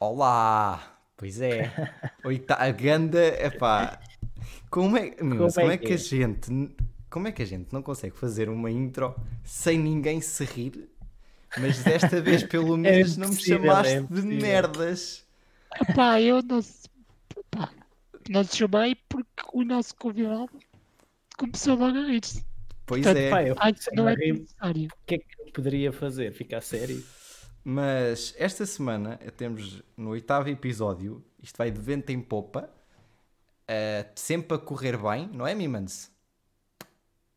Olá! Pois é. Oita a ganda, epá. Como é, Como como, é é que que a é? gente. Como é que a gente não consegue fazer uma intro sem ninguém se rir? Mas desta vez, pelo menos, não me impossível, chamaste é de merdas. Epá, eu não, epá, não te chamei porque o nosso convidado começou logo a rir-se. Pois Portanto, é. Pá, eu Acho que sem não é necessário. O que é que eu poderia fazer? Ficar sério? Mas esta semana temos no oitavo episódio, isto vai de vento em popa, eh, sempre a correr bem, não é, Mimans?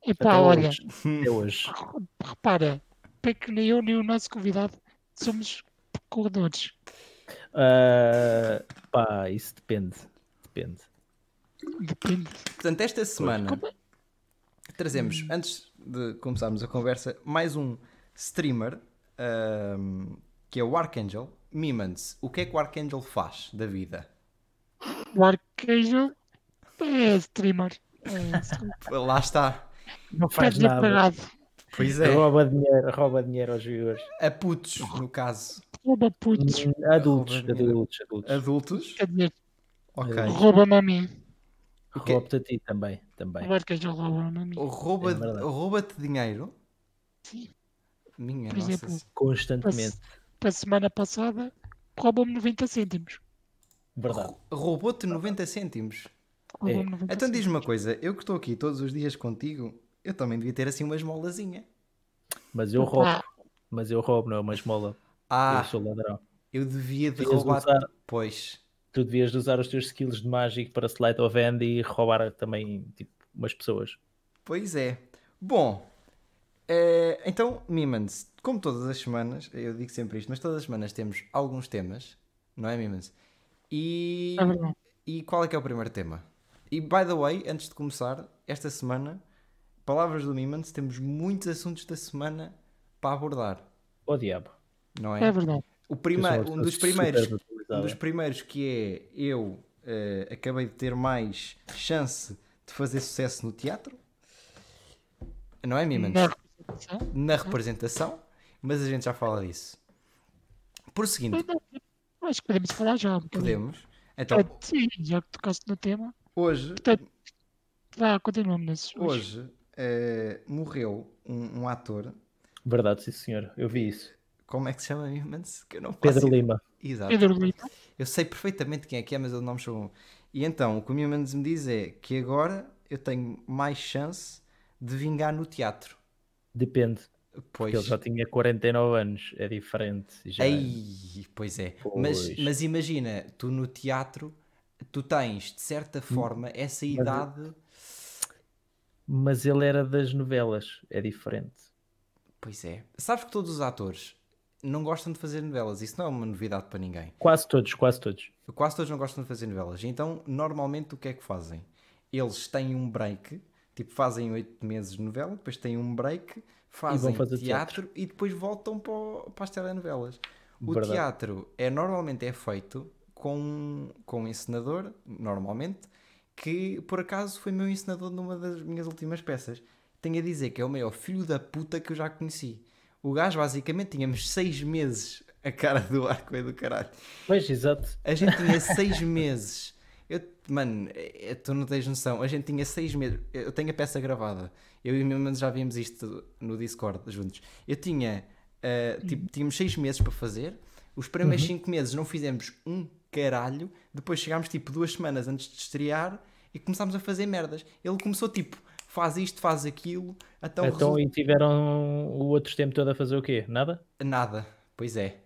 Epá, Até olha, hoje. Até hoje. repara, para que nem eu nem o nosso convidado somos corredores. Ah, pá, isso depende. Depende. Depende. Portanto, esta semana Como é? trazemos, antes de começarmos a conversa, mais um streamer ahm, que é o Archangel. Mimans, o que é que o Archangel faz da vida? O Arcanjo é streamer. É, Lá está. Não faz Pede-lhe nada. pagado. Pois é, Rouba dinheiro, rouba dinheiro aos jogadores. a putos, no caso. Rouba putos. Hum, Adultos, Rouba dinheiro. adultos, adultos. Adultos, Quer dizer, ok. rouba-me a mim. O quê? Rouba-te a ti também. também. O Arcanjo rouba-me a mim. Rouba- É. Rouba-te dinheiro? Sim. Minha Por nossa. exemplo. Constantemente. Para a semana passada, rouba-me 90 cêntimos. Verdade. Roubou-te 90 cêntimos. 90 Então diz-me uma coisa, eu que estou aqui todos os dias contigo, eu também devia ter assim uma esmolazinha. Mas eu roubo. Mas eu roubo, não é uma esmola. Ah, Eu sou ladrão. eu devia de Devias roubar. usar- Pois. Tu devias de usar os teus skills de mágico para Slide of Hand e roubar também tipo, umas pessoas. Pois é. Bom, eh, então, Mimans, como todas as semanas, eu digo sempre isto, mas todas as semanas temos alguns temas, não é, Mimans? E, É e qual é que é o primeiro tema? E, by the way, antes de começar, esta semana, palavras do Mimans, temos muitos assuntos da semana para abordar, Ó diabo. não É verdade. O Eu prime... sou uma Um dos primeiros um dos primeiros que é eu eh, acabei de ter mais chance de fazer sucesso no teatro, não é, Mimans? Na representação. Na representação, mas a gente já fala disso. Por seguinte, Acho que podemos falar já. um podemos. Então, Ah, Sim, já que tocaste no tema. hoje, Portanto, vá, continuamos nesses. hoje eh, morreu um, um ator. Verdade, sim senhor. Eu vi isso. Como é que se chama, Mimans? Que eu não Pedro ideia. Lima. Exato. Pedro Lima. Eu sei perfeitamente quem é que é, mas eu não me chamo. E então, o que o Mimans me diz é que agora eu tenho mais chance de vingar no teatro. Depende. Pois. Porque ele já tinha 49 anos. É diferente. Já... Ei, pois é. Mas, Pois. mas imagina, tu no teatro, tu tens, de certa Hum, forma, essa idade. Mas ele era das novelas. É diferente. Pois é. Sabes que todos os atores não gostam de fazer novelas. Isso não é uma novidade para ninguém. Quase todos, quase todos. Quase todos não gostam de fazer novelas. Então, normalmente, o que é que fazem? Eles têm um break, tipo, fazem oito meses de novela, depois têm um break, fazem fazer teatro, e depois voltam para, o- para as telenovelas. O Verdade. teatro é normalmente é feito com, com um encenador, normalmente, que por acaso foi meu encenador numa das minhas últimas peças. Tenho a dizer que é o maior filho da puta que eu já conheci. O gajo, basicamente, tínhamos seis meses a cara do arco e do caralho. Pois, exato. A gente tinha seis meses. Mano, é- tu não tens noção. A gente tinha seis meses. Eu tenho a peça gravada. Eu e o meu irmão já vimos isto no Discord juntos. Eu tinha, ah, tipo, tínhamos seis meses para fazer. Os primeiros cinco meses não fizemos um caralho. Depois chegámos, tipo, duas semanas antes de estrear e começámos a fazer merdas. Ele começou, tipo, faz isto, faz aquilo. Então, Então, e tiveram o outro tempo todo a fazer o quê? Nada? nada. Pois é.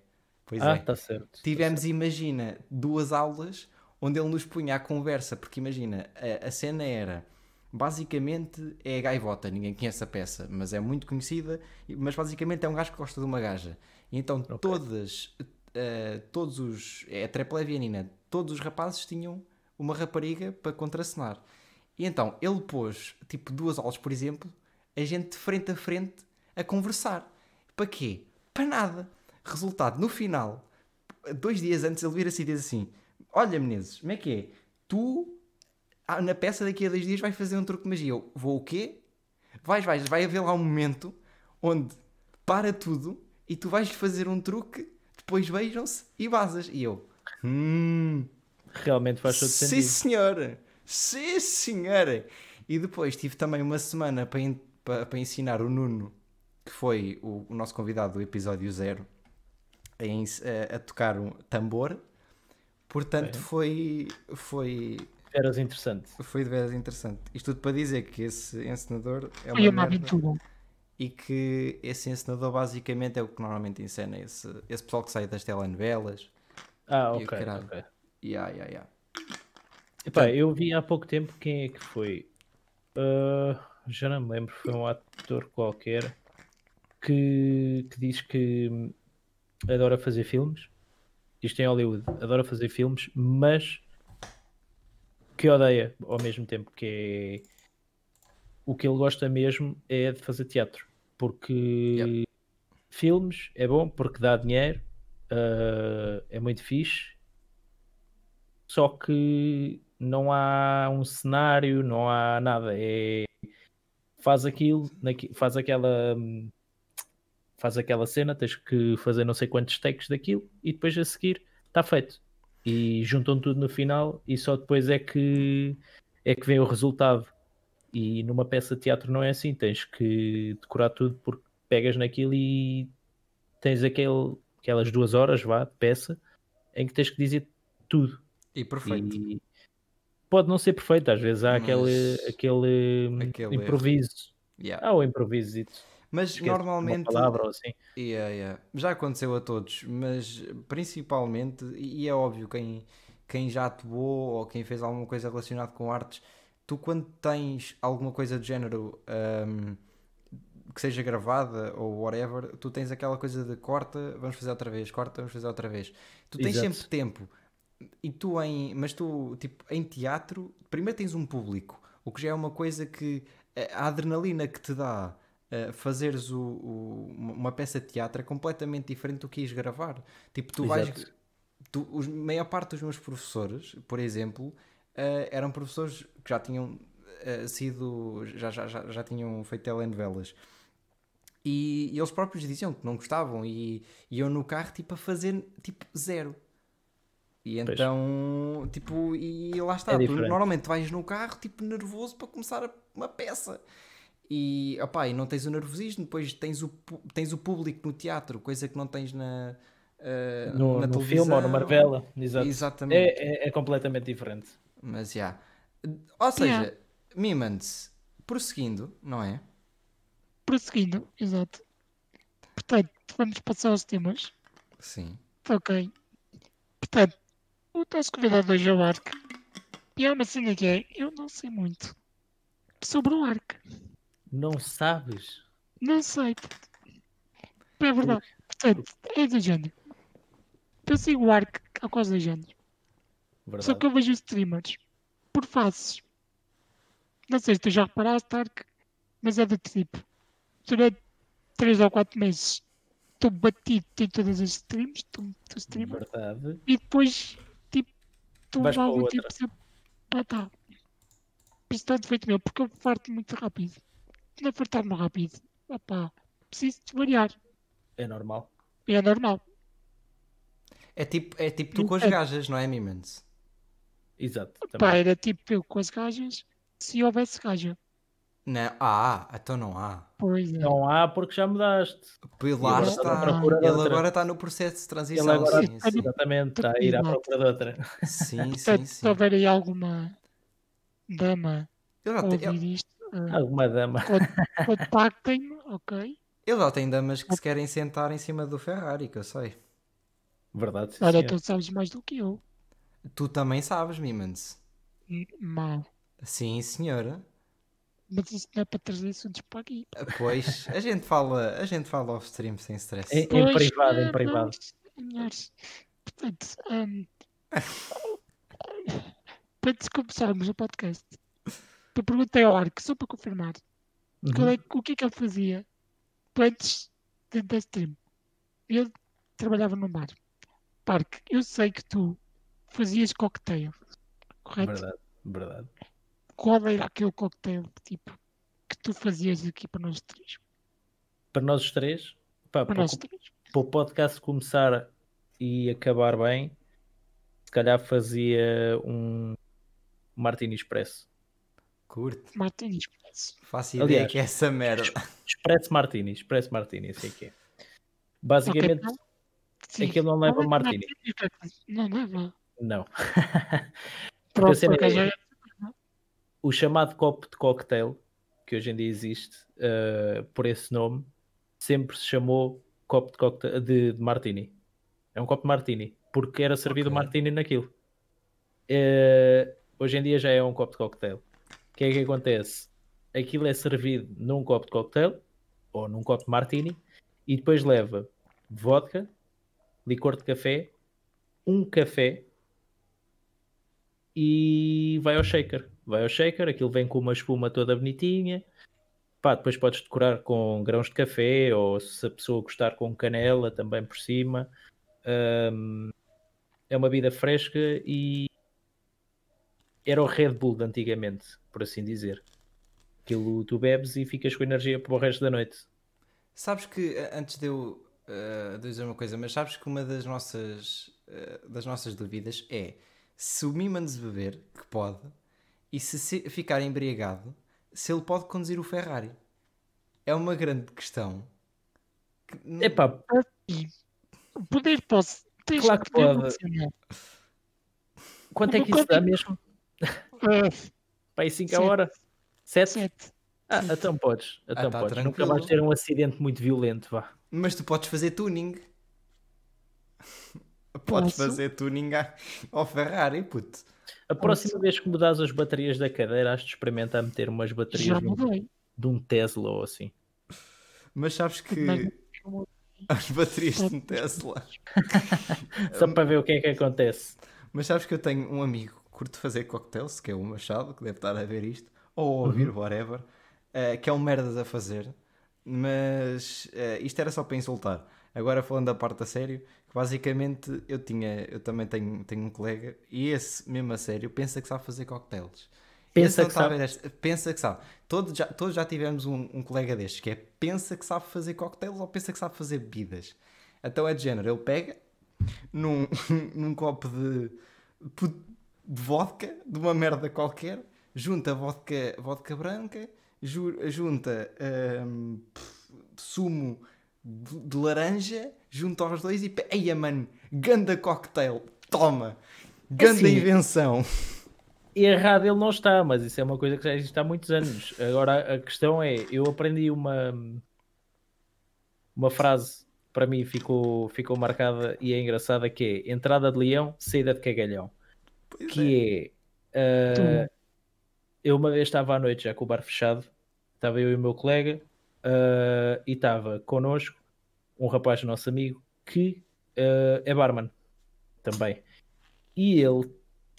Pois ah, é. tá certo. tá Tivemos, imagina, duas aulas onde ele nos punha à conversa, porque imagina, a, a cena era basicamente é a gaivota, ninguém conhece a peça, mas é muito conhecida, mas basicamente é um gajo que gosta de uma gaja. E então todas, eh, todos os, é a Treplevianina, todos os rapazes tinham uma rapariga para contracenar. E então ele pôs, tipo, duas aulas, por exemplo, a gente de frente a frente a conversar. Para quê? Para nada. Resultado, no final, dois dias antes, ele vira-se e diz assim: Olha, Menezes, como é que é? Tu, ah, na peça daqui a dois dias, vais fazer um truque de magia. Eu, vou o quê? Vais, vais, vai haver lá um momento onde para tudo e tu vais fazer um truque, depois beijam-se e vazas. E eu, Hum, Realmente faz todo sim, sentido. senhora. Sim, senhora. E depois tive também uma semana para, para, para ensinar o Nuno, que foi o, o nosso convidado do episódio zero, a, a- a tocar um tambor. Portanto, Ok. foi, foi, Eras interessante. foi de vez interessante. Isto tudo para dizer que esse encenador é Foi uma uma merda aventura. e que esse encenador basicamente é o que normalmente encena esse, esse pessoal que sai das telenovelas. Ah, E ok. ok. Yeah, yeah, yeah. Epá, eu vi há pouco tempo quem é que foi. Ah, já não me lembro, foi um ator qualquer que, que diz que adora fazer filmes. Isto em Hollywood, adora fazer filmes, mas que odeia ao mesmo tempo, que é o que ele gosta mesmo é de fazer teatro. Porque filmes é bom porque dá dinheiro, ah, é muito fixe, só que não há um cenário, não há nada. É faz aquilo, faz aquela hum, faz aquela cena, tens que fazer não sei quantos takes daquilo e depois a seguir está feito. E juntam tudo no final e só depois é que é que vem o resultado. E numa peça de teatro não é assim, tens que decorar tudo porque pegas naquilo e tens aquele, aquelas duas horas vá, de peça em que tens que dizer tudo. E perfeito. E pode não ser perfeito, às vezes há Mas- aquele, aquele, Aquele improviso. Yeah. Há o improviso. Mas normalmente. Uma palavra assim. Yeah, yeah. Já aconteceu a todos, mas principalmente, e é óbvio, quem, quem já atuou ou quem fez alguma coisa relacionada com artes, tu quando tens alguma coisa do género ahm, que seja gravada ou whatever, tu tens aquela coisa de corta, vamos fazer outra vez, corta, vamos fazer outra vez. Tu tens Exato. sempre tempo. E tu em, mas tu, tipo, em teatro, primeiro tens um público, o que já é uma coisa que a adrenalina que te dá uh, fazeres o, o- uma peça de teatro é completamente diferente do que ires gravar. Tipo, tu vais. Exato. Tu, os, maior parte dos meus professores, por exemplo, uh, eram professores que já tinham uh, sido. Já, já, já, já tinham feito telenovelas. E, e eles próprios diziam que não gostavam e e eu no carro tipo a fazer tipo zero. E Pois. então, tipo, e lá está. É normalmente vais no carro tipo nervoso para começar a- uma peça. E, opá, e não tens o nervosismo, depois tens o, tens o público no teatro, coisa que não tens na, uh, No, na no televisão. filme ou numa novela. Exato. Exatamente. É, é, é completamente diferente. Mas já. Ou seja, Yeah. Mimans, prosseguindo, não é? Prosseguindo, exato. Portanto, vamos passar aos temas. Sim. Ok. Portanto, o nosso convidado hoje é o Ark. E há uma cena que é, eu não sei muito sobre o Ark. Não sabes? Não sei. É verdade. Portanto, é do género. Eu sigo o Ark há quase dois anos. Só Verdade. que eu vejo os streamers por faces. Não sei se tu já reparaste, Ark, mas é do tipo. Durante 3 ou 4 meses estou batido em todas as streams, estou estou streamer, Verdade. e depois tipo algo outra. tipo sempre. Pá, tá. Isto está defeito meu, porque eu farto muito rápido. Não é fartar-me rápido. Opá, preciso de variar. É normal. É normal. É tipo, é tipo tu com as É. gajas, não é, Mimans? Exato. Pá, era tipo eu com as gajas, se houvesse gaja. Não. Ah, então não há. Pois é. Não há porque já mudaste. Pois lá agora está. Ele outra. agora está no processo de Ele transição. agora Sim, sim. exatamente está a ir à procura de outra. Sim, Portanto, sim, se sim. houver aí alguma dama Ele a já, tem, ouvir ele, isto, ah, Alguma dama. contactem-me, ok? ele já tem damas que se querem sentar em cima do Ferrari, que eu sei. Verdade. sim, Olha, tu sabes mais do que eu. Tu também sabes, Mimans. Hum, Mal. Sim, senhora. Mas isso não é para trazer assuntos para aqui. Pois, a gente fala, a gente fala off stream sem stress. Em, em Pois, privado, eh, em privado. meus senhores. Portanto, hum, antes de começarmos o podcast, eu perguntei ao Arco, só para confirmar, Uhum. é- o que é que ele fazia antes de- da stream. Ele trabalhava num bar. Parque, eu sei que tu fazias cocktail, correto? Verdade, verdade. Qual era aquele cocktail tipo que tu fazias aqui para nós três? Para nós três, pá, Para para, nós o- três. para o podcast começar e acabar bem, calhar fazia um Martini Expresso. Curto. Martini Expresso. Faço ideia Aliás, que é essa merda. Expresso Martini, Expresso Martini, sei que é. Basicamente, Ok, então, sim. aquilo não leva Ah, Martini. Não leva. Não. Pronto, é- O chamado copo de cocktail, que hoje em dia existe uh, por esse nome, sempre se chamou copo de, cocktail, de, de Martini. É um copo de Martini, porque era servido Ok. Martini naquilo. Uh, hoje em dia já é um copo de cocktail. O que é que acontece? Aquilo é servido num copo de cocktail ou num copo de Martini e depois leva vodka, licor de café, um café e vai ao shaker. Vai ao shaker, aquilo vem com uma espuma toda bonitinha. Pá, depois podes decorar com grãos de café ou se a pessoa gostar com canela também por cima. Hum, é uma bebida fresca e era o Red Bull de antigamente, por assim dizer. Aquilo tu bebes e ficas com energia para o resto da noite. Sabes que, eh, antes de eu eh, dizer uma coisa, mas sabes que uma das nossas, eh, das nossas dúvidas é se o Mimans beber, que pode, e se, se ficar embriagado, se ele pode conduzir o Ferrari. É uma grande questão. Que E o poder posso. Tens Claro que poder pode. quanto é que isso dá mesmo? Ah, Para aí 5 a hora? 7? sete. Ah, então podes. Então tá podes. Nunca vais ter um acidente muito violento, vá. Mas tu podes fazer tuning. Podes Posso? fazer tuning ao Ferrari, puto. A próxima vez que mudares as baterias da cadeira, has de experimentar meter umas baterias de um, de um Tesla ou assim. Mas sabes que as baterias de um Tesla. Só para ver o que é que acontece. Mas sabes que eu tenho um amigo que curte fazer cocktails, que é o Machado, que deve estar a ver isto, ou a ouvir, whatever, eh, que é um merdas a fazer. Mas eh, isto era só para insultar. Agora falando da parte a sério, que basicamente eu tinha, eu também tenho, tenho um colega, e esse mesmo a sério pensa que sabe fazer cocktails. Pensa Esse que sabe. esta- pensa que sabe. Todos já, todos já tivemos um, um colega destes que é pensa que sabe fazer cocktails ou pensa que sabe fazer bebidas. Então é de género, ele pega num, num copo de, de vodka, de uma merda qualquer, junta vodka, vodka branca, ju- junta hum, sumo de, de laranja, junta aos dois e eia mano, ganda cocktail, toma, ganda assim, invenção. Errado ele não está, mas isso é uma coisa que já existe há muitos anos. Agora a questão é, eu aprendi uma uma frase para mim ficou, ficou marcada e é engraçada que é entrada de leão, saída de cagalhão. Pois é. que é uh, eu uma vez estava à noite já com o bar fechado, estava eu e o meu colega uh, e estava connosco um rapaz nosso amigo que uh, é barman também. E ele,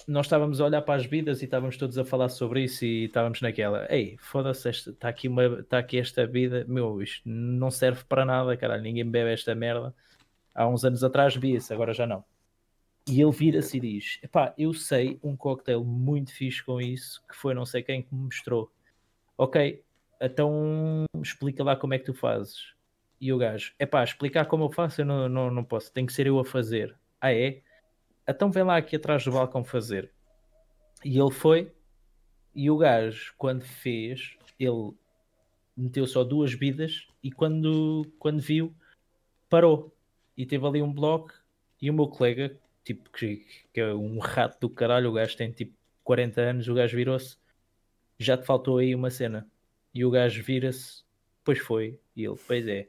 nós estávamos a olhar para as bebidas e estávamos todos a falar sobre isso e estávamos naquela, ei, foda-se, está aqui, uma, está aqui esta bebida, meu, isto não serve para nada, caralho, ninguém bebe esta merda. Há uns anos atrás via-se, agora já não. E ele vira-se e diz: Epá, eu sei um cocktail muito fixe com isso, que foi não sei quem que me mostrou. Ok, então explica lá como é que tu fazes. E o gajo: Epá, explicar como eu faço, eu não, não, não posso, tem que ser eu a fazer. Ah, é? Então vem lá aqui atrás do balcão fazer. E ele foi, e o gajo, quando fez, ele meteu só duas vidas e quando, quando viu, parou. E teve ali um bloco e o meu colega, tipo, que, que é um rato do caralho, o gajo tem tipo 40 anos, o gajo virou-se, já te faltou aí uma cena. E o gajo vira-se, pois foi, e ele, pois é.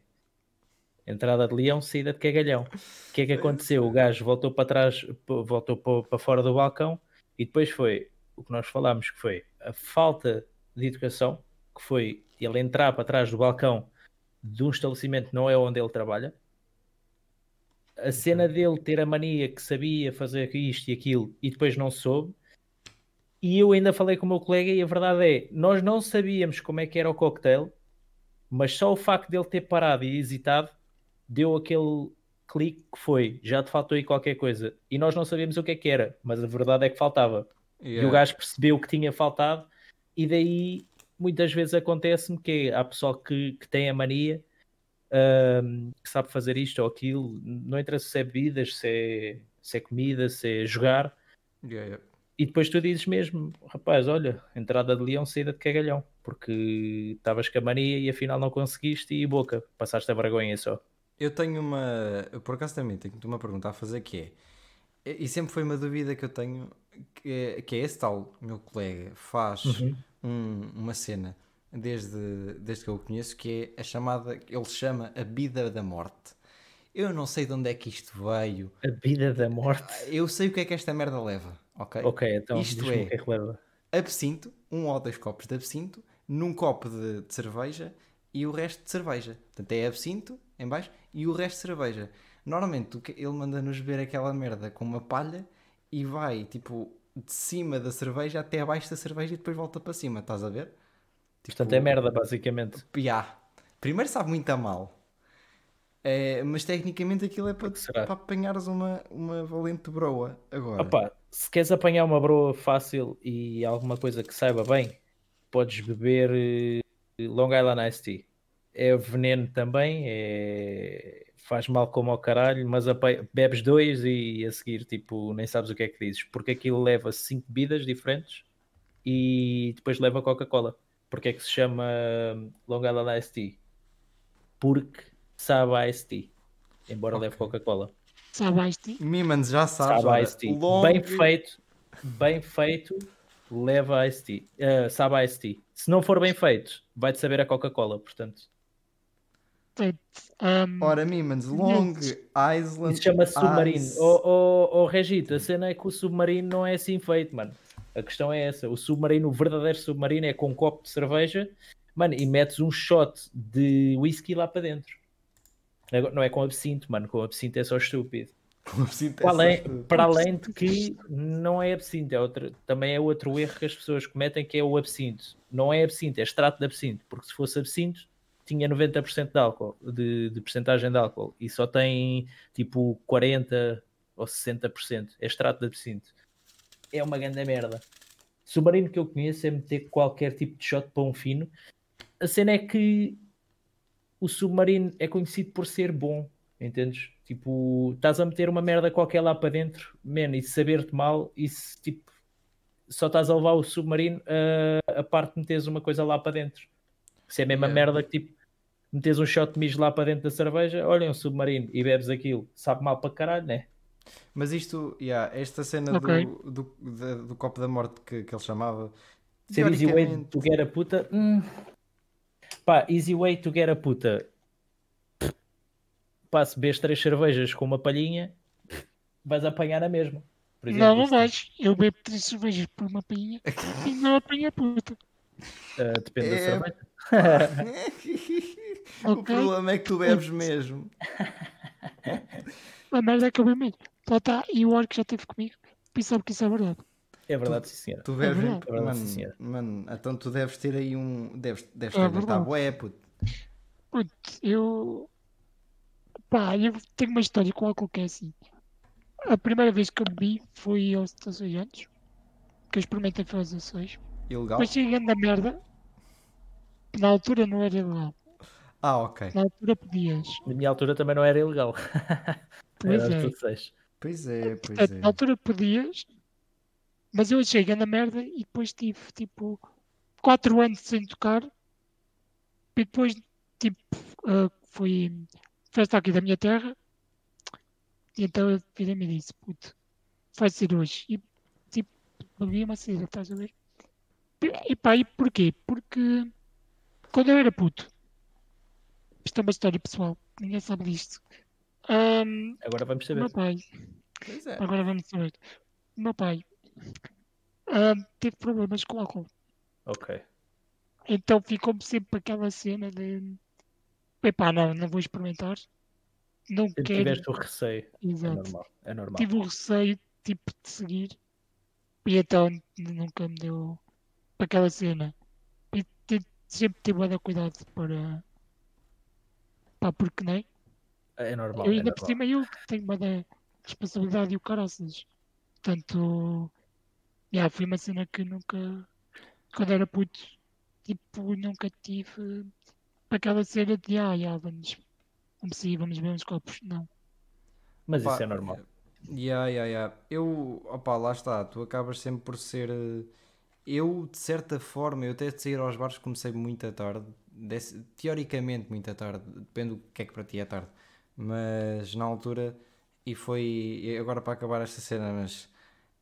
Entrada de leão, saída de cagalhão. O que é que aconteceu? O gajo voltou para trás, voltou pa- para fora do balcão e depois foi o que nós falámos, que foi a falta de educação, que foi ele entrar para trás do balcão de um estabelecimento que não é onde ele trabalha, a cena dele ter a mania que sabia fazer isto e aquilo e depois não soube. E eu ainda falei com o meu colega e a verdade é, nós não sabíamos como é que era o cocktail, mas só o facto dele ter parado e hesitado deu aquele clique que foi, já te faltou aí qualquer coisa. E nós não sabíamos o que é que era, mas a verdade é que faltava. E o Yeah. gajo percebeu que tinha faltado, e daí muitas vezes acontece-me que há pessoal que, que tem a mania, hum, que sabe fazer isto ou aquilo, não interessa se é bebidas, se é, se é comida, se é jogar. Yeah, yeah. E depois tu dizes mesmo, rapaz, olha, entrada de leão, saída de cagalhão, porque estavas com a mania e afinal não conseguiste e boca, passaste a vergonha só. Eu tenho uma. Por acaso também tenho uma pergunta a fazer que é. E sempre foi uma dúvida que eu tenho, que é, que é esse tal meu colega faz um- uma cena desde, desde que eu o conheço que é a chamada, ele chama a vida da morte. Eu não sei de onde é que isto veio. A vida da morte. Eu sei o que é que esta merda leva, ok? Ok, então Isto é- o que é que leva. absinto, um ou dois copos de absinto, num copo de, de cerveja e o resto de cerveja. Portanto, é absinto em baixo e o resto de cerveja. Normalmente ele manda-nos beber aquela merda com uma palha e vai tipo de cima da cerveja até abaixo da cerveja e depois volta para cima, estás a ver? Tipo, Portanto, é merda, basicamente. piá. Primeiro sabe muito a mal. É, mas tecnicamente aquilo é para, será? para apanhares uma, uma valente broa agora. Opa, se queres apanhar uma broa fácil e alguma coisa que saiba bem, podes beber eh, Long Island Iced Tea. É veneno também, é... faz mal como ao caralho, mas bebes dois e a seguir, tipo, nem sabes o que é que dizes, porque aquilo leva cinco bebidas diferentes e depois leva Coca-Cola. Porque é que se chama Long Island Iced Tea? Porque sabe a Iced Tea, embora leve Coca-Cola. Sabe isto? Mimans já sabes. Sabe olha, Ice Tea. long- Bem feito, bem feito, leva Ice Tea. Eh, sabe Ice Tea. Se não for bem feito, vai-te saber a Coca-Cola, portanto. Ahm, Ora, Mimans, Long Island. Isso chama submarino. Ice. Oh, oh, oh, Regito, a cena é que o submarino não é assim feito, mano. A questão é essa. O submarino, o verdadeiro submarino é com um copo de cerveja, mano, e metes um shot de whisky lá para dentro. Não é com absinto, mano. Com absinto é só estúpido. Com absinto é Para além, certo. para além de que não é absinto, é outro, também é outro erro que as pessoas cometem que é o absinto. Não é absinto, é extrato de absinto, porque se fosse absinto tinha 90% de álcool, de, de percentagem de álcool, e só tem tipo 40 ou 60%, é extrato de absinto. É uma grande merda. Submarino que eu conheço é meter qualquer tipo de shot para um fino. A cena é que o submarino é conhecido por ser bom, entendes? Tipo, estás a meter uma merda qualquer lá para dentro, man, e saber-te mal, e se tipo, só estás a levar o submarino a, a parte de meteres uma coisa lá para dentro. Se é a mesma Yeah. merda que tipo, metes um shot de mijo lá para dentro da cerveja, olha um submarino e bebes aquilo, sabe mal para caralho, né? Mas isto, yeah, esta cena Ok. do, do, da- do copo da morte que, que ele chamava. Ser easy way to get a puta. hum. Pá, easy way to get a puta. Pá, se bebes três cervejas com uma palhinha, vais apanhar a mesma. Por exemplo, não, não vais. Eu bebo três cervejas por uma pinha e não apanho a puta. ah, depende da É. cerveja. o Ok. problema é que tu bebes mesmo. A merda é que eu bebo mesmo. Lá está. E o Orc já esteve comigo. E sabe que isso é verdade. É verdade, sim, senhora. Tu verdade. É verdade, sim, mano, senhor. mano, então tu deves ter aí um. Deves, deves É ter verdade. tá bué, puto. Puto, eu. Pá, eu tenho uma história com álcool que é assim. A primeira vez que eu bebi foi aos 16 anos. Que eu experimentei foi aos 16. Ilegal? Mas chegando a merda. Na altura não era ilegal. Ah, ok. Na altura podias. Na minha altura também não era ilegal. Pois era é. aos 16. Pois é, pois Portanto, é. na altura podias, mas eu achei grande merda e depois tive tipo 4 anos sem tocar e depois tipo ah, fui festa aqui da minha terra e então eu virei-me e disse, puto, vai ser hoje e tipo bebi uma cera, estás a ver? E pá, e porquê? Porque quando eu era puto, isto é uma história pessoal, ninguém sabe disto. Ahm, Agora vamos saber. meu pai Pois é. Agora vamos saber. Meu pai ah, teve problemas com álcool. Ok. Então ficou-me sempre aquela cena de epá, não, não vou experimentar. Não Sempre quero. tiveste o receio. É Exato. normal. É normal. Tive o receio tipo de seguir. E então nunca me deu para aquela cena. E sempre tive a dar cuidado para. Pá, porque nem. É normal. Eu é ainda por normal. cima eu tenho uma da responsabilidade e o caraças. Portanto, já, foi uma cena que nunca, quando era puto, tipo, nunca tive aquela cena de, ah, já, vamos, vamos sair, vamos ver uns copos. Não. Mas Pá, isso é normal. Yeah, yeah, yeah. Eu, opa, lá está, tu acabas sempre por ser. eh, Eu, de certa forma, eu até de sair aos bares comecei muito à tarde, desse- teoricamente muito à tarde, depende do que é que para ti é tarde, mas na altura, e foi, agora para acabar esta cena, mas,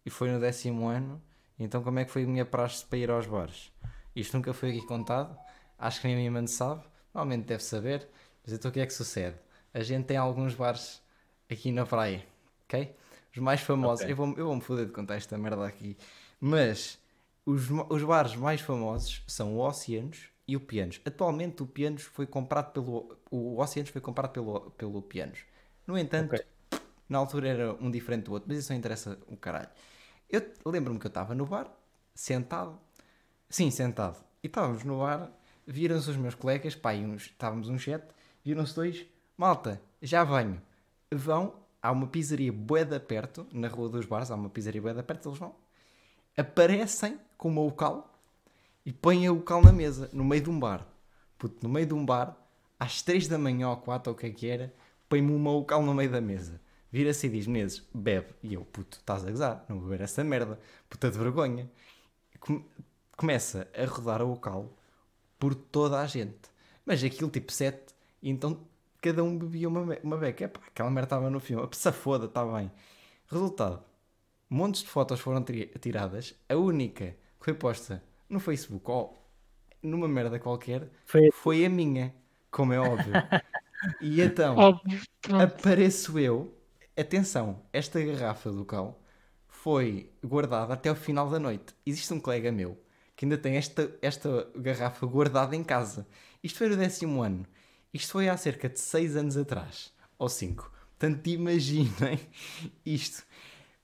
e foi no décimo ano, então como é que foi a minha praxe para ir aos bares? Isto nunca foi aqui contado, acho que nem a minha mãe sabe, normalmente deve saber, mas então o que é que sucede? A gente tem alguns bares aqui na praia, ok? Os mais famosos, Ok. eu vou-me eu vou foder de contar esta merda aqui, mas os, os bares mais famosos são o Oceanos e o Pianos. Atualmente o Pianos foi comprado pelo. O Oceanos foi comprado pelo, pelo Pianos. No entanto, Ok. na altura era um diferente do outro, mas isso não interessa o caralho. Eu lembro-me que eu estava no bar, sentado, sim, sentado, e estávamos no bar, viram-se os meus colegas, pá, uns, estávamos um chat, viram-se dois, malta, já venho. Vão, há uma pizzaria boeda perto, na Rua dos Bares, há uma pizzaria boeda perto, eles vão, aparecem com uma local e põem a local na mesa, no meio de um bar. Puto, no meio de um bar, às 3 da manhã ou 4 ou o que é que era, põe-me uma local no meio da mesa. Vira-se e diz, Menezes, bebe. E eu, puto, estás a gozar, não beber essa merda. Puta de vergonha. Come- Começa a rodar a local por toda a gente. Mas aquilo tipo 7, então cada um bebia uma, uma beca. Epá, aquela merda estava no filme. Se foda, está bem. Resultado, montes de fotos foram tiradas. A única que foi posta no Facebook ou numa merda qualquer Foi foi a minha, como é óbvio. e então Óbvio, apareço eu. Atenção, esta garrafa do cal foi guardada até o final da noite. Existe um colega meu que ainda tem esta, esta garrafa guardada em casa. Isto foi no décimo ano. Isto foi há cerca de 6 anos atrás. Ou 5. Portanto, imaginem isto.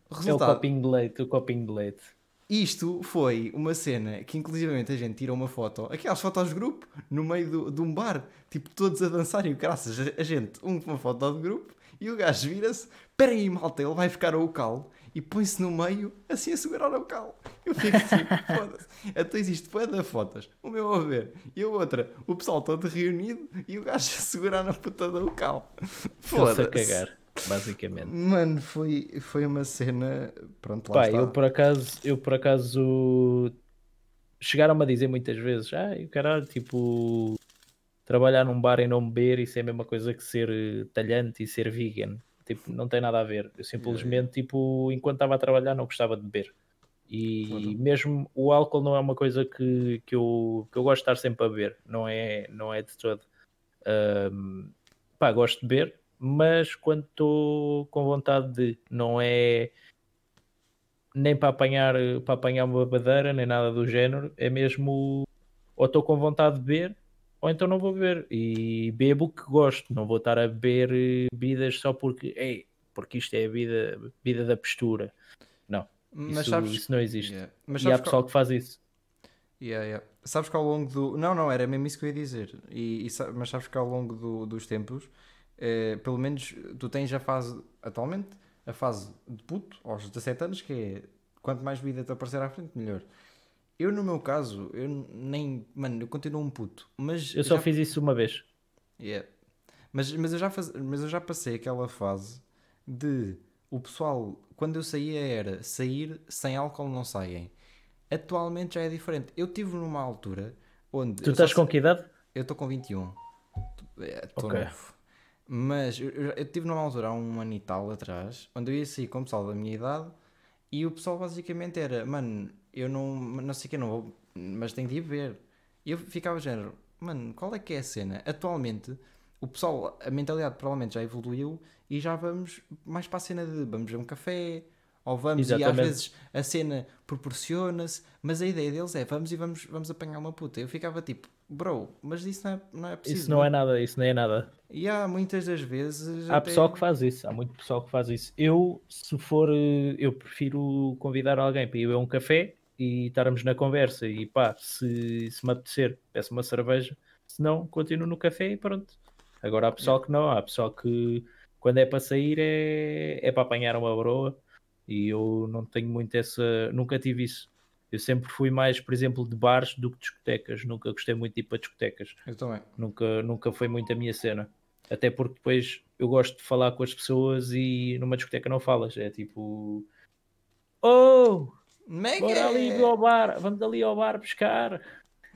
É o Resultado, copinho de leite, o copinho de leite. Isto foi uma cena que inclusivamente a gente tirou uma foto, aquelas fotos de grupo, no meio do- de um bar, tipo todos a dançarem, graças a, gente, um com uma foto de grupo, e o gajo vira-se, espera aí malta, ele vai buscar o cal e põe-se no meio, assim a segurar o cal. Eu fico tipo, foda-se. Então existe bué fotos, o meu a ver, e a outra, o pessoal todo reunido e o gajo a segurar na puta do cal. Foda-se. cagar, basicamente. Mano, foi, foi uma cena, pronto, lá Pá, está. eu por acaso, eu por acaso chegaram-me a dizer muitas vezes, ah, e o caralho, tipo, trabalhar num bar e não beber, isso é a mesma coisa que ser eh, talhante e ser vegan. Tipo, não tem nada a ver. Eu simplesmente, tipo, enquanto estava a trabalhar, não gostava de beber. E mesmo o álcool não é uma coisa que, que, eu, que eu gosto de estar sempre a beber, não é, não é de todo. Ahm, pá, gosto de beber, mas quando estou com vontade de, não é nem para apanhar, para apanhar uma badeira, nem nada do género, é mesmo ou estou com vontade de beber, ou então não vou beber. E bebo o que gosto, não vou estar a beber eh, bebidas só porque, ei, porque isto é a vida, vida da postura. Não, Mas isso, sabes, isso não existe. Yeah. Mas E há sabes qual- pessoal que faz isso. Yeah, yeah. Sabes que ao longo do. Não, não, era mesmo isso que eu ia dizer. E, e Mas sabes que ao longo do- dos tempos, eh, pelo menos tu tens a fase, atualmente, a fase de puto, aos 17 anos, que é quanto mais vida te aparecer à frente, melhor. Eu, no meu caso, eu nem. Mano, eu continuo um puto. Mas Eu só já- fiz isso uma vez. Yeah. Mas, mas, eu já faz... mas eu já passei aquela fase de o pessoal, quando eu saía, era sair sem álcool não saem. Atualmente já é diferente. Eu tive numa altura onde. Tu só estás com que idade? Eu estou com 21. Estou Ok. novo. Mas eu, eu, tive numa altura há um ano e tal atrás, onde eu ia sair com o pessoal da minha idade e o pessoal basicamente era, mano, eu não, não sei o que, não vou, mas tenho de ir beber. E eu ficava género, mano, qual é que é a cena? Atualmente, o pessoal, a mentalidade provavelmente já evoluiu e já vamos mais para a cena de vamos ver um café, ou vamos, e às Exatamente. vezes a cena proporciona-se, mas a ideia deles é vamos e vamos, vamos apanhar uma puta. Eu ficava tipo, bro, mas isso não é, não é preciso. Isso não é nada, isso não é nada. E há muitas das vezes. Há até- pessoal que faz isso, há muito pessoal que faz isso. Eu, se for, eh, eu prefiro convidar alguém para ir beber um café e estarmos na conversa e pá, se, se me apetecer, peço uma cerveja, se não, continuo no café e pronto. Agora há pessoal que não, há pessoal que quando é para sair é, é para apanhar uma broa e eu não tenho muito essa, nunca tive isso. Eu sempre fui mais, por exemplo, de bares do que discotecas, nunca gostei muito de ir para discotecas, Eu também. nunca, nunca foi muito a minha cena. Até porque depois eu gosto de falar com as pessoas e numa discoteca não falas. É tipo. Oh! Mega! Bora ali ao bar, vamos ali ao bar pescar.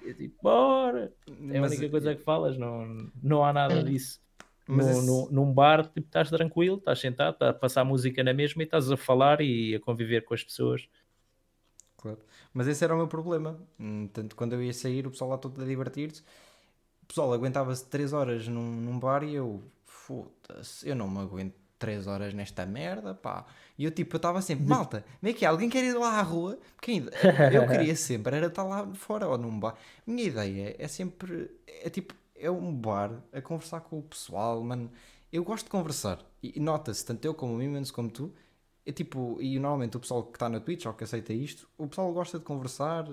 É tipo, bora! É a Mas- única coisa que falas, não, não há nada disso. Mas no, esse- no- num bar, tipo, estás tranquilo, estás sentado, estás a passar música na mesma e estás a falar e a conviver com as pessoas. Claro. Mas esse era o meu problema. Hum, Tanto quando eu ia sair, o pessoal lá todo a divertir-se. O pessoal aguentava-se 3 horas num, num bar e eu, foda-se, eu não me aguento 3 horas nesta merda, pá. E eu tipo, eu estava sempre, malta, como é que é? Alguém quer ir lá à rua? Porque ainda- eu queria sempre, era estar lá fora ou num bar. Minha ideia é sempre, é tipo, é um bar a conversar com o pessoal, mano. Eu gosto de conversar. E, e nota-se, tanto eu como o Mimans como tu, é tipo, e normalmente o pessoal que está na Twitch ou que aceita isto, o pessoal gosta de conversar,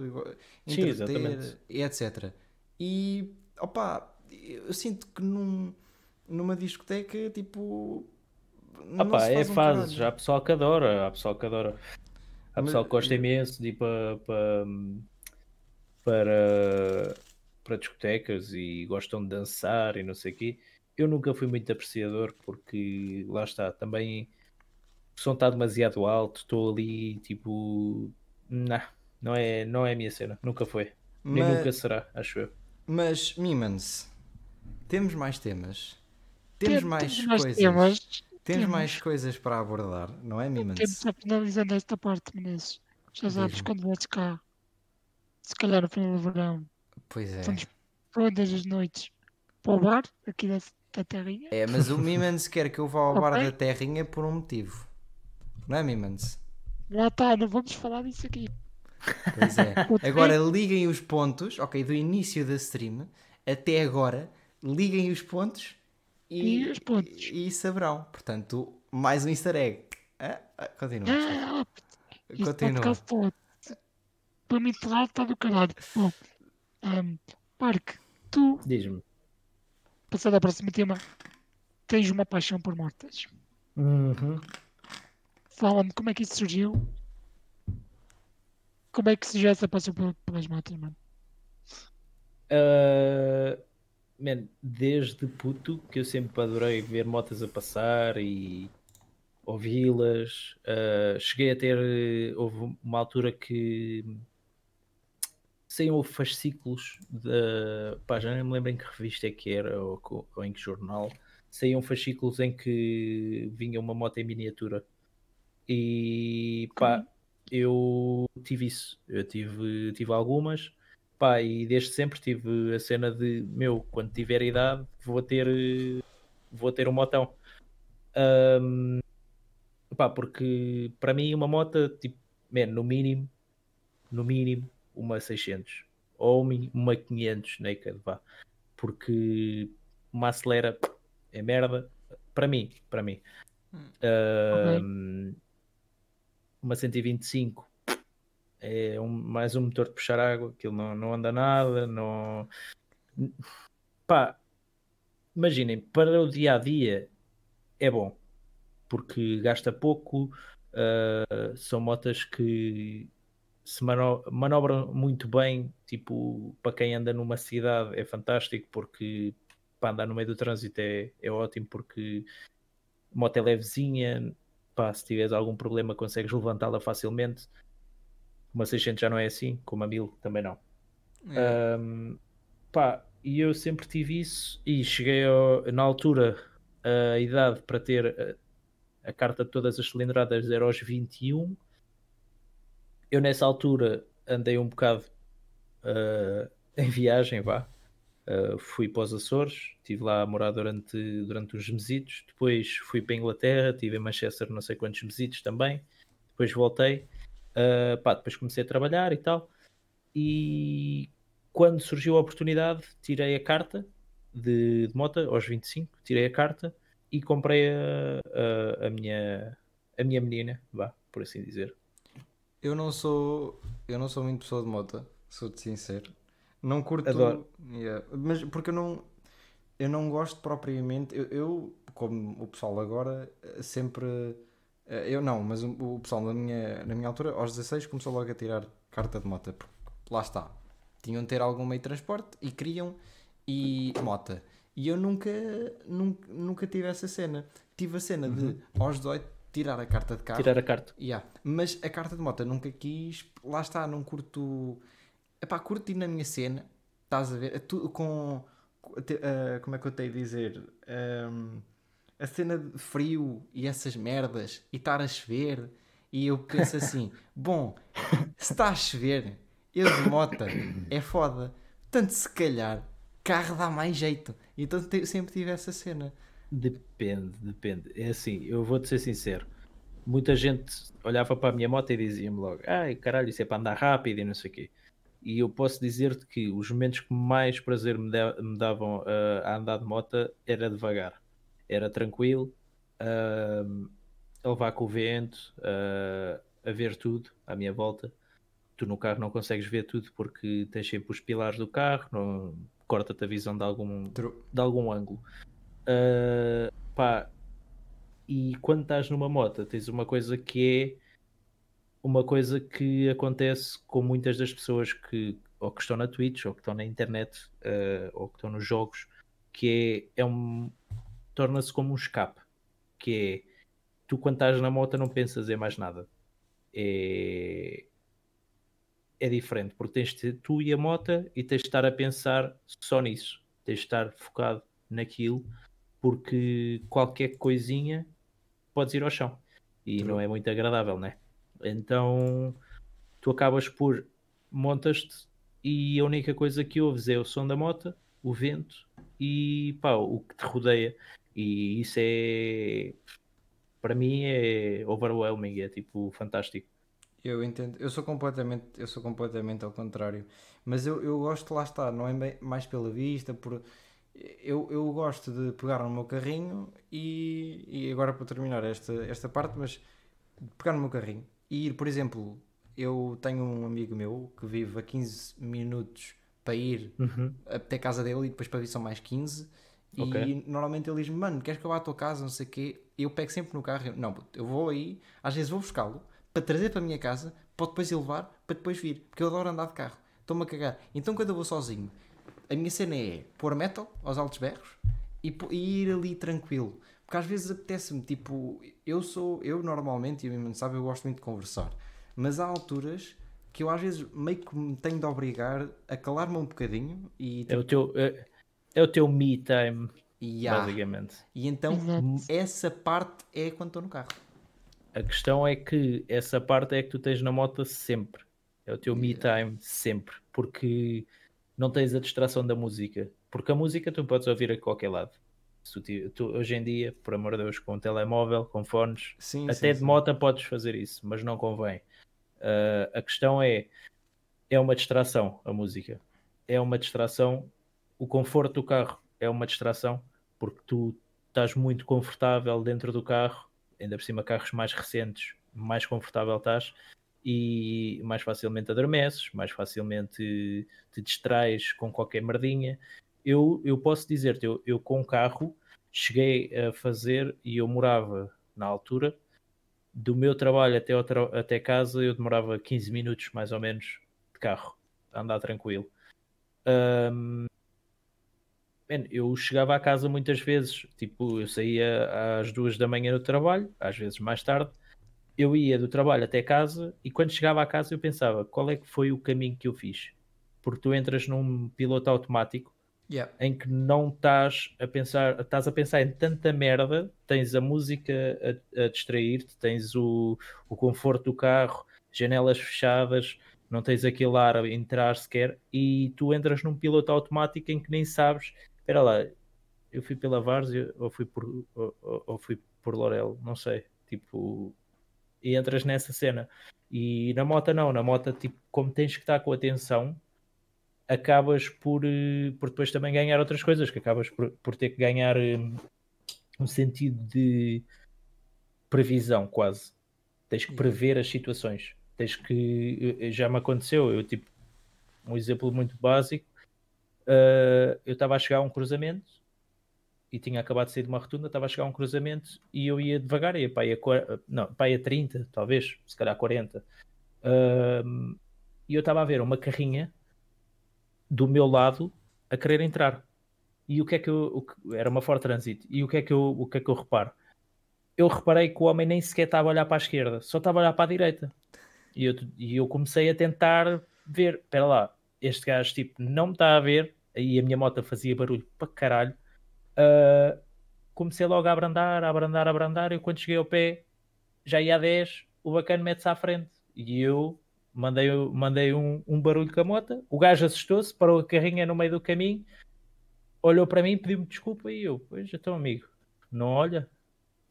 entreter, e etc. E opa, eu sinto que num, numa discoteca, tipo. Não pá, se é um fases, há pessoal que adora, há pessoal que adora. Há Mas- pessoal que gosta imenso de ir para, para, para, para discotecas e gostam de dançar e não sei o quê. Eu nunca fui muito apreciador porque lá está, também o som está demasiado alto, estou ali tipo. Não, não é, não é a minha cena, nunca foi. Nem Mas- nunca será, acho eu. Mas, Mimans, temos mais temas. Temos Tem- mais temos mais coisas. temas. Temos temos. mais coisas para abordar, não é, Mimans? Temos a finalizando esta parte, Menezes. Já sabes quando vais cá. Se calhar no final do verão. Pois é. Vamos todas as noites para o bar, aqui da, da terrinha. É, mas o Mimans quer que eu vá ao bar Ok. da Terrinha por um motivo. Não é, Mimans? Lá está, não vamos falar disso aqui. Pois é. Agora liguem os pontos, ok, do início da stream até agora, liguem os pontos e, E os pontos. e saberão. Portanto, mais um easter egg. Ah, ah, continua. Ah, Continua. Para mim, enterrado está do caralho. Bom, ahm, Mark, tu, Diz-me. passando ao próximo tema, tens uma paixão por motas. Uhum. Fala-me como é que isso surgiu. Como é que surgiu essa paixão pel- pelas motas, mano? Uh, man, desde puto que eu sempre adorei ver motas a passar e ouvi-las. Uh, cheguei a ter. Houve uma altura que saíam fascículos da. Pá, já nem me lembro em que revista é que era ou, ou em que jornal. Saíam fascículos em que vinha uma moto em miniatura. E pá, eu tive isso. Eu tive, tive algumas. Pá, e desde sempre tive a cena de meu, quando tiver idade, vou ter vou ter um motão. Ahm, pá, porque para mim uma moto, tipo, man, no mínimo, no mínimo, uma 600 ou uma- uma 500 naked, vá. Porque uma acelera é merda, para mim, para mim. Ahm, Uma 125 é um- mais um motor de puxar água, aquilo não, não anda nada, não. Pá, imaginem, para o dia a dia é bom, porque gasta pouco, ah, são motas que se mano- manobram muito bem, tipo, para quem anda numa cidade é fantástico, porque para andar no meio do trânsito é, é ótimo, porque a moto é levezinha, pá, se tiveres algum problema consegues levantá-la facilmente. Uma 600 já não é assim, como a 1000 também não. É. Ahm, pá, e eu sempre tive isso e cheguei ao- na altura a idade para ter a, a carta de todas as cilindradas era aos 21. Eu nessa altura andei um bocado ah, em viagem, vá. Ah, fui para os Açores, estive lá a morar durante, durante uns mesitos, depois fui para a Inglaterra, estive em Manchester não sei quantos mesitos também, depois voltei, Ah, pá, depois comecei a trabalhar e tal, e quando surgiu a oportunidade, tirei a carta de, de moto aos 25, tirei a carta e comprei a, a, a minha, a minha menina, vá, por assim dizer. Eu não sou. Eu não sou muito pessoa de moto, sou-te sincero. Não curto. Adoro. Yeah, Mas porque eu não. Eu não gosto propriamente. Eu, eu, como o pessoal agora, sempre. eh, Eu não, mas o, o pessoal na minha, na minha altura, aos 16, começou logo a tirar carta de moto. Porque lá está. Tinham de ter algum meio de transporte e queriam. E mota. E eu nunca, nunca, nunca tive essa cena. Tive a cena de, aos 18, tirar a carta de carro. Tirar a carta. Yeah. Mas a carta de moto nunca quis. Lá está, não curto. Epá, curto na minha cena. Estás a ver? Tu, com. ah, como é que eu tenho a dizer? Ahm, a cena de frio e essas merdas e estar a chover. E eu penso assim: bom, se está a chover, eu de moto é foda. Portanto, se calhar, carro dá mais jeito. Então sempre tive essa cena. Depende, depende. É assim, eu vou-te ser sincero. Muita gente olhava para a minha moto e dizia-me logo: Ai caralho, isso é para andar rápido e não sei o quê. E eu posso dizer-te que os momentos que mais prazer me, da- me davam ah, a andar de moto era devagar. Era tranquilo, ah, a levar com o vento, ah, a ver tudo à minha volta. Tu no carro não consegues ver tudo porque tens sempre os pilares do carro, não, corta-te a visão de algum, de algum ângulo. Uh, pá, e quando estás numa moto, tens uma coisa que é uma coisa que acontece com muitas das pessoas que ou que estão na Twitch, ou que estão na internet, uh, ou que estão nos jogos, que é, é um torna-se como um escape, que é tu quando estás na moto não pensas em mais nada. É, é diferente, porque tens de ter tu e a moto e tens de estar a pensar só nisso, tens de estar focado naquilo, porque qualquer coisinha podes ir ao chão e True. não é muito agradável, né? Então tu acabas por montas-te e a única coisa que ouves é o som da moto, o vento e pá, o que te rodeia. E isso é para mim é overwhelming, é tipo fantástico. Eu entendo, eu sou completamente, eu sou completamente ao contrário, mas eu, eu gosto, lá está, não é mais pela vista, por eu, eu gosto de pegar no meu carrinho e, e agora para terminar esta, esta parte, mas pegar no meu carrinho e ir, por exemplo, eu tenho um amigo meu que vive a 15 minutos para ir Uhum. até a casa dele e depois para vir são mais 15 e Ok. normalmente ele diz-me, mano, queres que eu vá à tua casa, não sei o quê eu pego sempre no carro, eu, não, eu vou aí às vezes vou buscá-lo para trazer para a minha casa, para depois ir levar para depois vir, porque eu adoro andar de carro estou-me a cagar, então quando eu vou sozinho a minha cena é pôr metal aos altos berros e, e ir ali tranquilo porque às vezes apetece-me, tipo eu sou, eu normalmente, e a mim sabe, eu gosto muito de conversar, mas há alturas que eu às vezes meio que me tenho de obrigar a calar-me um bocadinho e, É o teu é, é o teu me time, e, ah, basicamente. e então Exato. essa parte é quando estou no carro. A questão é que essa parte é que tu tens na moto sempre. É o teu me time sempre. Porque não tens a distração da música. Porque a música tu podes ouvir a qualquer lado. Tu tu- hoje em dia, por amor de Deus, com telemóvel, com fones, Sim, até sim, de moto podes fazer isso, mas não convém. Ah, a questão é, é uma distração a música. É uma distração. O conforto do carro é uma distração porque tu estás muito confortável dentro do carro, ainda por cima carros mais recentes, mais confortável estás e mais facilmente adormeces, mais facilmente te distrais com qualquer merdinha. Eu, eu posso dizer-te, eu, eu com carro cheguei a fazer e eu morava na altura do meu trabalho até, até casa eu demorava 15 minutos mais ou menos de carro, a andar tranquilo. Ahm, man, eu chegava a casa muitas vezes, tipo, eu saía às duas da manhã do trabalho, às vezes mais tarde, eu ia do trabalho até casa e quando chegava a casa eu pensava qual é que foi o caminho que eu fiz. Porque tu entras num piloto automático Yeah. em que não estás a pensar, estás a pensar em tanta merda, tens a música a, a distrair-te, tens o, o conforto do carro, janelas fechadas, não tens aquele ar a entrar sequer, e tu entras num piloto automático em que nem sabes, espera lá, eu fui pela Várzea ou fui por, ou, ou- ou fui por Lorel, não sei, tipo, e entras nessa cena. E na moto não, na moto, tipo, como tens que estar com atenção, acabas por, eh, por depois também ganhar outras coisas, que acabas por, por ter que ganhar eh, um sentido de previsão quase. Tens que prever as situações. Tens que. eh, Já me aconteceu, eu tipo, um exemplo muito básico. eh, eu estava a chegar a um cruzamento e tinha acabado de sair de uma rotunda, estava a chegar a um cruzamento e eu ia devagar, ia para aí a, não, para aí a 30, talvez, se calhar 40. Ahm, e eu estava a ver uma carrinha do meu lado a querer entrar. E o que é que eu. que- era uma Ford Transit. E o que, é que eu, o que é que eu reparo? Eu reparei que o homem nem sequer estava a olhar para a esquerda, só estava a olhar para a direita. E eu, e eu comecei a tentar ver, espera lá, este gajo tipo não me está a ver, aí a minha moto fazia barulho para caralho. Ah, comecei logo a abrandar, a abrandar, a abrandar. Eu quando cheguei ao pé, já ia a 10, o bacana mete-se à frente. E eu mandei, mandei um, um barulho com a moto. O gajo assustou-se, parou a carrinha no meio do caminho, olhou para mim, pediu-me desculpa. E eu, pois, então, amigo, não olha.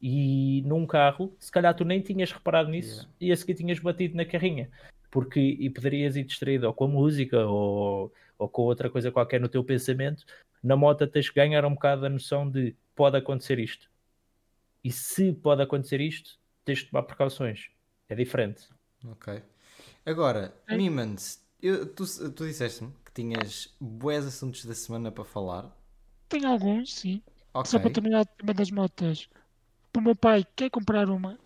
E num carro, se calhar tu nem tinhas reparado nisso Yeah. e a seguir tinhas batido na carrinha. Porque e poderias ir distraído ou com a música ou, ou com outra coisa qualquer no teu pensamento. Na moto tens que ganhar um bocado a noção de pode acontecer isto. E se pode acontecer isto, tens de tomar precauções. É diferente. Ok. Agora, Ok. Mimans, eu- tu, tu disseste-me que tinhas bués assuntos da semana para falar. Tenho alguns, sim. Ok. Só para terminar o tema das motas. O meu pai quer comprar uma.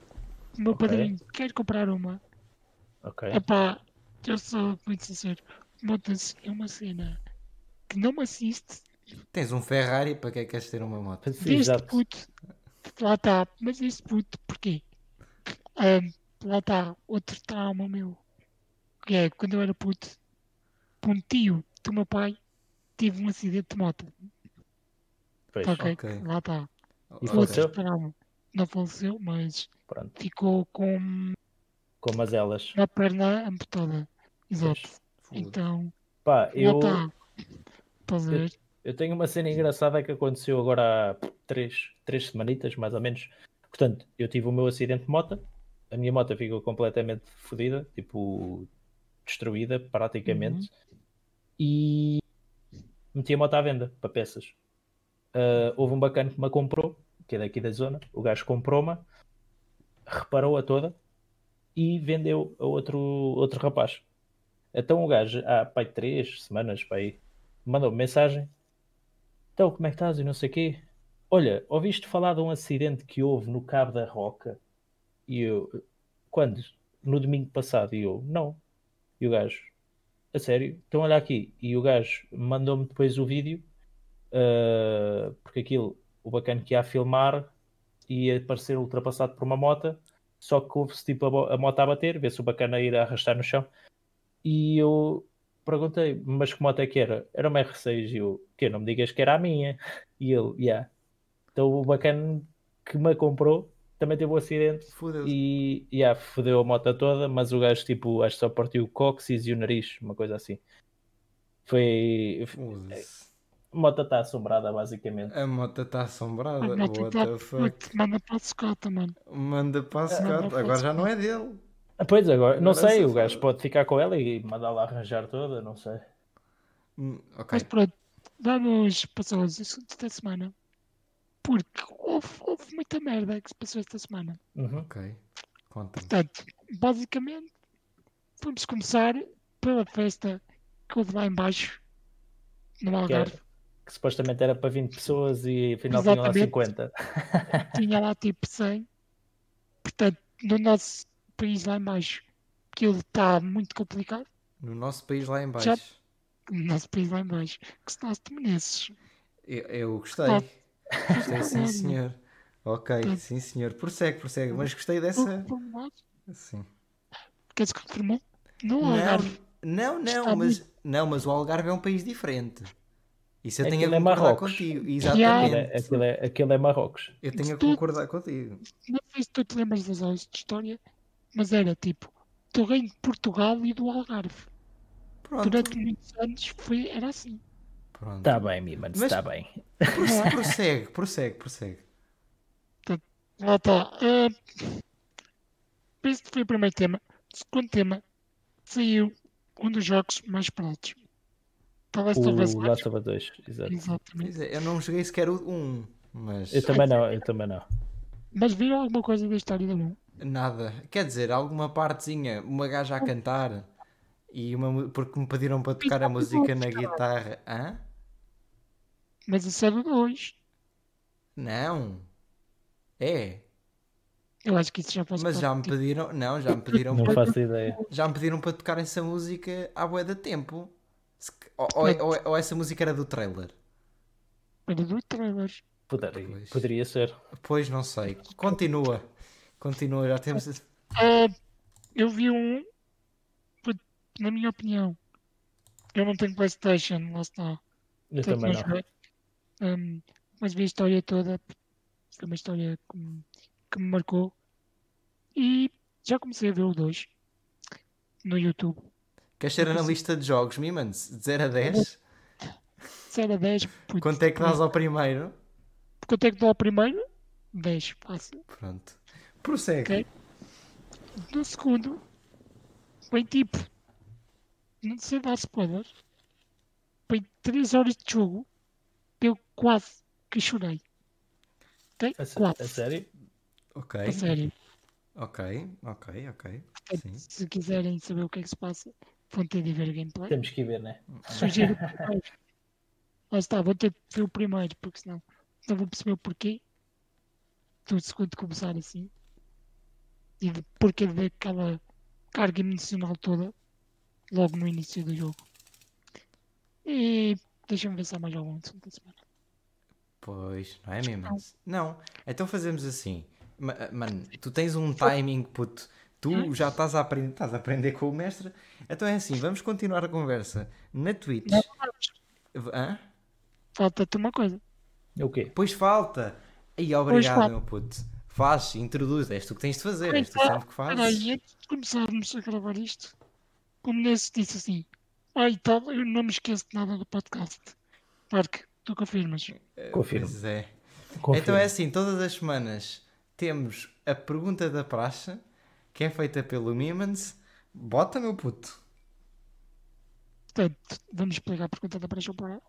O meu Ok. padrinho quer comprar uma. Ok. Epá, eu sou muito sincero. Motas é uma cena que não me assiste. Tens um Ferrari, para que é que queres ter uma moto? Sim, exato. puto. Lá está. Mas este puto, porquê? Ahm, lá está. Outro trauma meu. Que é quando eu era puto. Um tio do meu pai tive um acidente de moto. Pois, Ok, Ok. lá está. E faleceu? Não faleceu, mas Pronto. ficou com Como as elas. uma perna amputada. Exato. Então, Pá, eu. Estás a ver? eu tenho uma cena engraçada que aconteceu agora há três, três semanitas, mais ou menos. Portanto, eu tive o meu acidente de moto. A minha moto ficou completamente fodida, tipo, destruída praticamente. E meti a moto à venda para peças. Ah, houve um bacana que me comprou, que é daqui da zona. O gajo comprou-me, reparou-a toda e vendeu a outro, outro rapaz. Então o gajo, há pai, três semanas, pai, mandou-me mensagem. Então, como é que estás? E não sei o quê. Olha, ouviste falar de um acidente que houve no Cabo da Roca? E eu, quando? No domingo passado. E eu, não. E o gajo, a sério? Então olha aqui. E o gajo mandou-me depois o vídeo, ah, porque aquilo, o bacana que ia a filmar, ia parecer ultrapassado por uma moto, só que houve-se tipo a, a moto a bater, vê-se o bacana ir a arrastar no chão. E eu perguntei, mas que moto é que era? Era uma R6 e eu, que não me digas que era a minha. E ele, yeah. Então o bacana que me comprou também teve um acidente Fudeu-se. e yeah, fodeu a moto toda, mas o gajo tipo, acho que só partiu o cóccix e o nariz, uma coisa assim. Foi. A moto está assombrada, basicamente. A moto está assombrada. A moto What está the fuck? manda para a secota, mano. Manda para a secota. Agora já não é dele. Ah, Pois agora, não Agora sei, o gajo pode ficar com ela e mandá-la arranjar toda, não sei. Hum, Ok. Mas pronto, vamos passar aos assuntos da semana. Porque houve, houve muita merda que se passou esta semana. Uhum. Ok. Conta-me. Portanto, basicamente, vamos começar pela festa que houve lá em baixo, no Que, era- Algarve. que supostamente era para 20 pessoas e afinal tinham lá Exatamente. 50. Tinha lá tipo 100. Portanto, no nosso país lá em baixo, aquilo está muito complicado. No nosso país lá em baixo. Já- No nosso país lá em baixo. Que se nós temenses. Eu, eu gostei. Ah. Gostei, sim, senhor. Ok, sim, senhor. Prossegue, prossegue. Mas gostei dessa. Sim. Queres que confirmou? No Não, Algarve. não, não, mas, não, mas o Algarve é um país diferente. Isso eu tenho a Aquilo é concordar Marrocos. contigo. Exatamente. é, aquilo, é, aquilo é Marrocos. Eu tenho a Tu- concordar contigo. Não sei se tu te lembras das aulas de história, mas era tipo do Reino de Portugal e do Algarve. Pronto. Durante muitos anos foi, era assim. Pronto. Está bem, Mimans, Mas- está bem. Prosse- Prossegue, prossegue, prossegue. Lá está. Uh, este foi o primeiro tema. O segundo tema saiu um dos jogos mais esperados. Talvez O talvez mais. Last of Us 2, exato. Exatamente. É, eu não joguei sequer o 1, mas Eu também não, eu também não. Mas viram alguma coisa da história do 1? nada. Quer dizer, alguma partezinha, uma gaja a cantar e uma porque me pediram para tocar a música na guitarra. Hã? Mas isso é 2. Não. É. Eu acho que isso já faz Mas já me pediram, não, já me pediram Não para, faço ideia. já me pediram para tocar essa música há bué de tempo. Se- Ou, ou- ou- ou essa música era do trailer? Para do trailer. Poderia, Pois. poderia ser. Pois não sei. Continua. Continua, já temos. Ah, eu vi um. Na minha opinião, eu não tenho PlayStation, lá está. Eu Portanto, também não não. joguei. Um, mas vi a história toda. Foi uma história que me, que me marcou. E já comecei a ver o 2 no YouTube. Queres ser analista de jogos, Mimans? De 0 a 10? 0 a 10. Putz, Quanto é que dás ao primeiro? Quanto é que dou ao primeiro? 10, fácil. Pronto. Prossegue. Ok. No segundo, foi tipo. Não sei dar spoiler. Foi 3 horas de jogo. Eu quase que chorei. Ok? A, Quase. a sério? Ok. A sério. Ok, ok, ok. Portanto, Sim. se quiserem saber o que é que se passa, vão ter de ver a gameplay. Temos que ver, né? Sugiro o primeiro. Lá está, vou ter de ver o primeiro, porque senão não vou perceber o porquê do segundo começar assim. E de porquê daquela carga emocional toda logo no início do jogo. E deixa-me há mais algum assunto da semana. Pois, não é, Mimans? Não. Então fazemos assim. Ma- Mano, tu tens um timing, puto. Tu já estás a aprender, estás a aprender com o mestre. Então é assim, vamos continuar a conversa na Twitch. Não. Hã? Falta-te uma coisa. O quê? Pois falta. Aí, obrigado, falta. meu puto. Faz, introduz. És tu que tens de fazer. És tu sempre que fazes. Peraí, antes de começarmos a gravar isto, o Menezes disse assim: Ai, tal, eu não me esqueço de nada do podcast. Marco, tu confirmas? Confirmo. Pois é. Confirmo. Então é assim, todas as semanas temos a pergunta da praxe, que é feita pelo Mimans. Bota, meu puto. Portanto, vamos explicar a pergunta da Praxe para,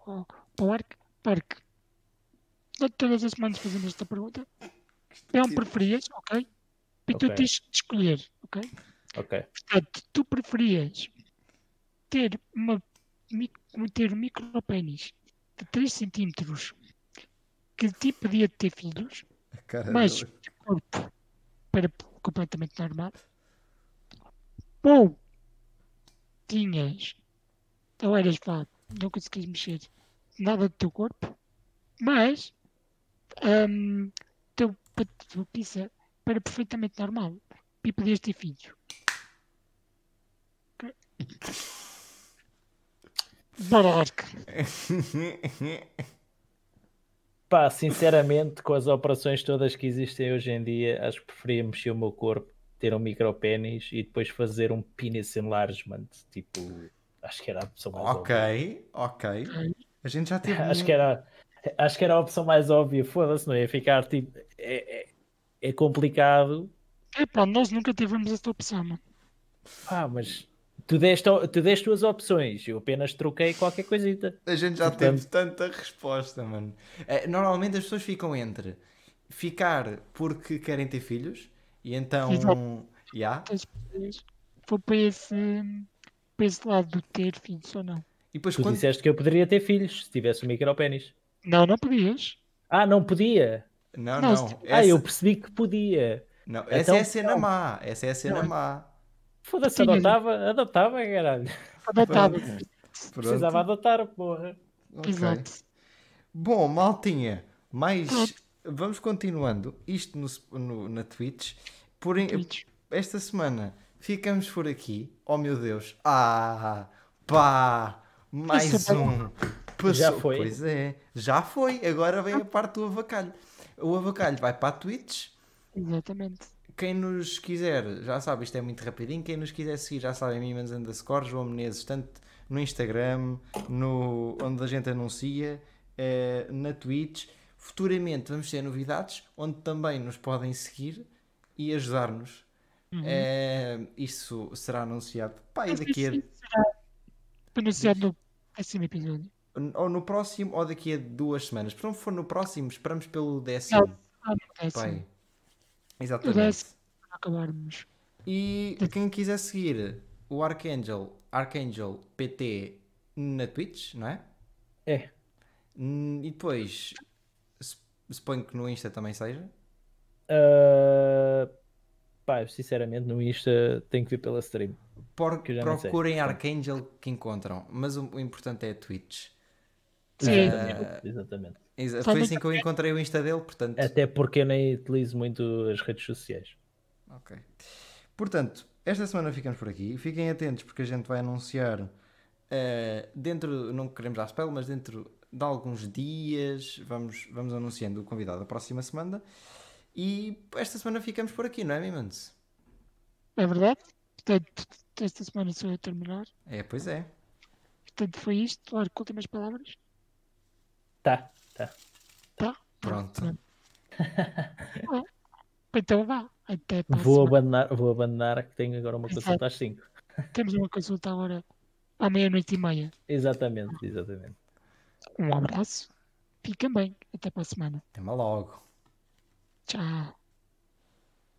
o Ark. Ark, nós todas as semanas fazemos esta pergunta. Não preferias, ok? E tu tens de escolher, ok? Ok. Portanto, tu preferias ter uma ter um micropénis de 3 centímetros que te impedia de ter filhos, Cara, mas corpo para completamente normal, ou tinhas, ou eras vá, não conseguias mexer nada do teu corpo, mas hum, teu pizza para perfeitamente normal e podias ter filhos. Ok? Ark. Pá, sinceramente, com as operações todas que existem hoje em dia, acho que preferia mexer o meu corpo, ter um micropénis e depois fazer um penis enlargement. Tipo, acho que era a opção mais óbvia. ok, ok. A gente já teve. Acho que era, acho que era a opção mais óbvia. Foda-se, não ia ficar tipo. É, é, é complicado. Epá, nós nunca tivemos esta opção, mano. Pá, mas tu deste, tu deste duas opções. Eu apenas troquei qualquer coisita. A gente já Portanto- teve tanta resposta, mano. É, normalmente as pessoas ficam entre ficar porque querem ter filhos e então. Exato. Poderes. Foi para esse, para esse lado do ter filhos ou não. E depois Tu quando. disseste que eu poderia ter filhos se tivesse um micropénis. Não, não podias. Ah, não podia. Não, Não, não. se- Ah, Essa... eu percebi que podia. não, essa Então, é a cena não. má. Essa é a cena Não. má. Foda-se, adotava, adotava, caralho. Pronto. Precisava adotar, porra. Ok. Exato. Bom, maltinha, mais. Pronto. Vamos continuando isto no, no- na Twitch. Porém, Twitch. esta semana ficamos por aqui. Oh meu Deus! Ah! Pá! Mais Isso é um! Passou. Já foi? Pois é, já foi. Agora vem a parte do avacalho. O avacalho vai para a Twitch. Exatamente. Quem nos quiser, já sabe, isto é muito rapidinho. Quem nos quiser seguir, já sabe, Mimans underscore, João Menezes, tanto no Instagram, no, onde a gente anuncia, eh, na Twitch. Futuramente vamos ter novidades, onde também nos podem seguir e ajudar-nos. Uhum. Eh, isso será anunciado Mas daqui a, será anunciado no décimo episódio. ou no próximo ou daqui a duas semanas. Se não for no próximo, esperamos pelo décimo. Ah, no décimo. Pai. Exatamente. para acabarmos. E quem quiser seguir o Archangel, Archangel PT na Twitch, não é? É. Hum, E depois, se- suponho que no Insta também seja. Ah, pá, sinceramente no Insta tenho que vir pela stream. Por, procurem Archangel que encontram, mas o, o importante é a Twitch. Sim. Exatamente. Exatamente. Exa- Só Foi assim que eu encontrei o Insta dele, portanto. Até porque eu nem utilizo muito as redes sociais. Ok. Portanto, esta semana ficamos por aqui. Fiquem atentos porque a gente vai anunciar eh, dentro, não queremos dar spell, mas dentro de alguns dias vamos, vamos anunciando o convidado da próxima semana. E esta semana ficamos por aqui, não é, Mimans? É verdade? Portanto, esta semana sou eu a terminar. É, pois é. Portanto, foi isto. Com últimas palavras. Tá, tá. Tá? Pronto. Então vá. Até Vou abandonar, vou abandonar que tenho agora uma Exato. consulta às 5. Temos uma consulta agora à meia-noite e meia. Exatamente, exatamente. Um abraço. Fiquem bem. Até para a semana. Até mais logo. Tchau.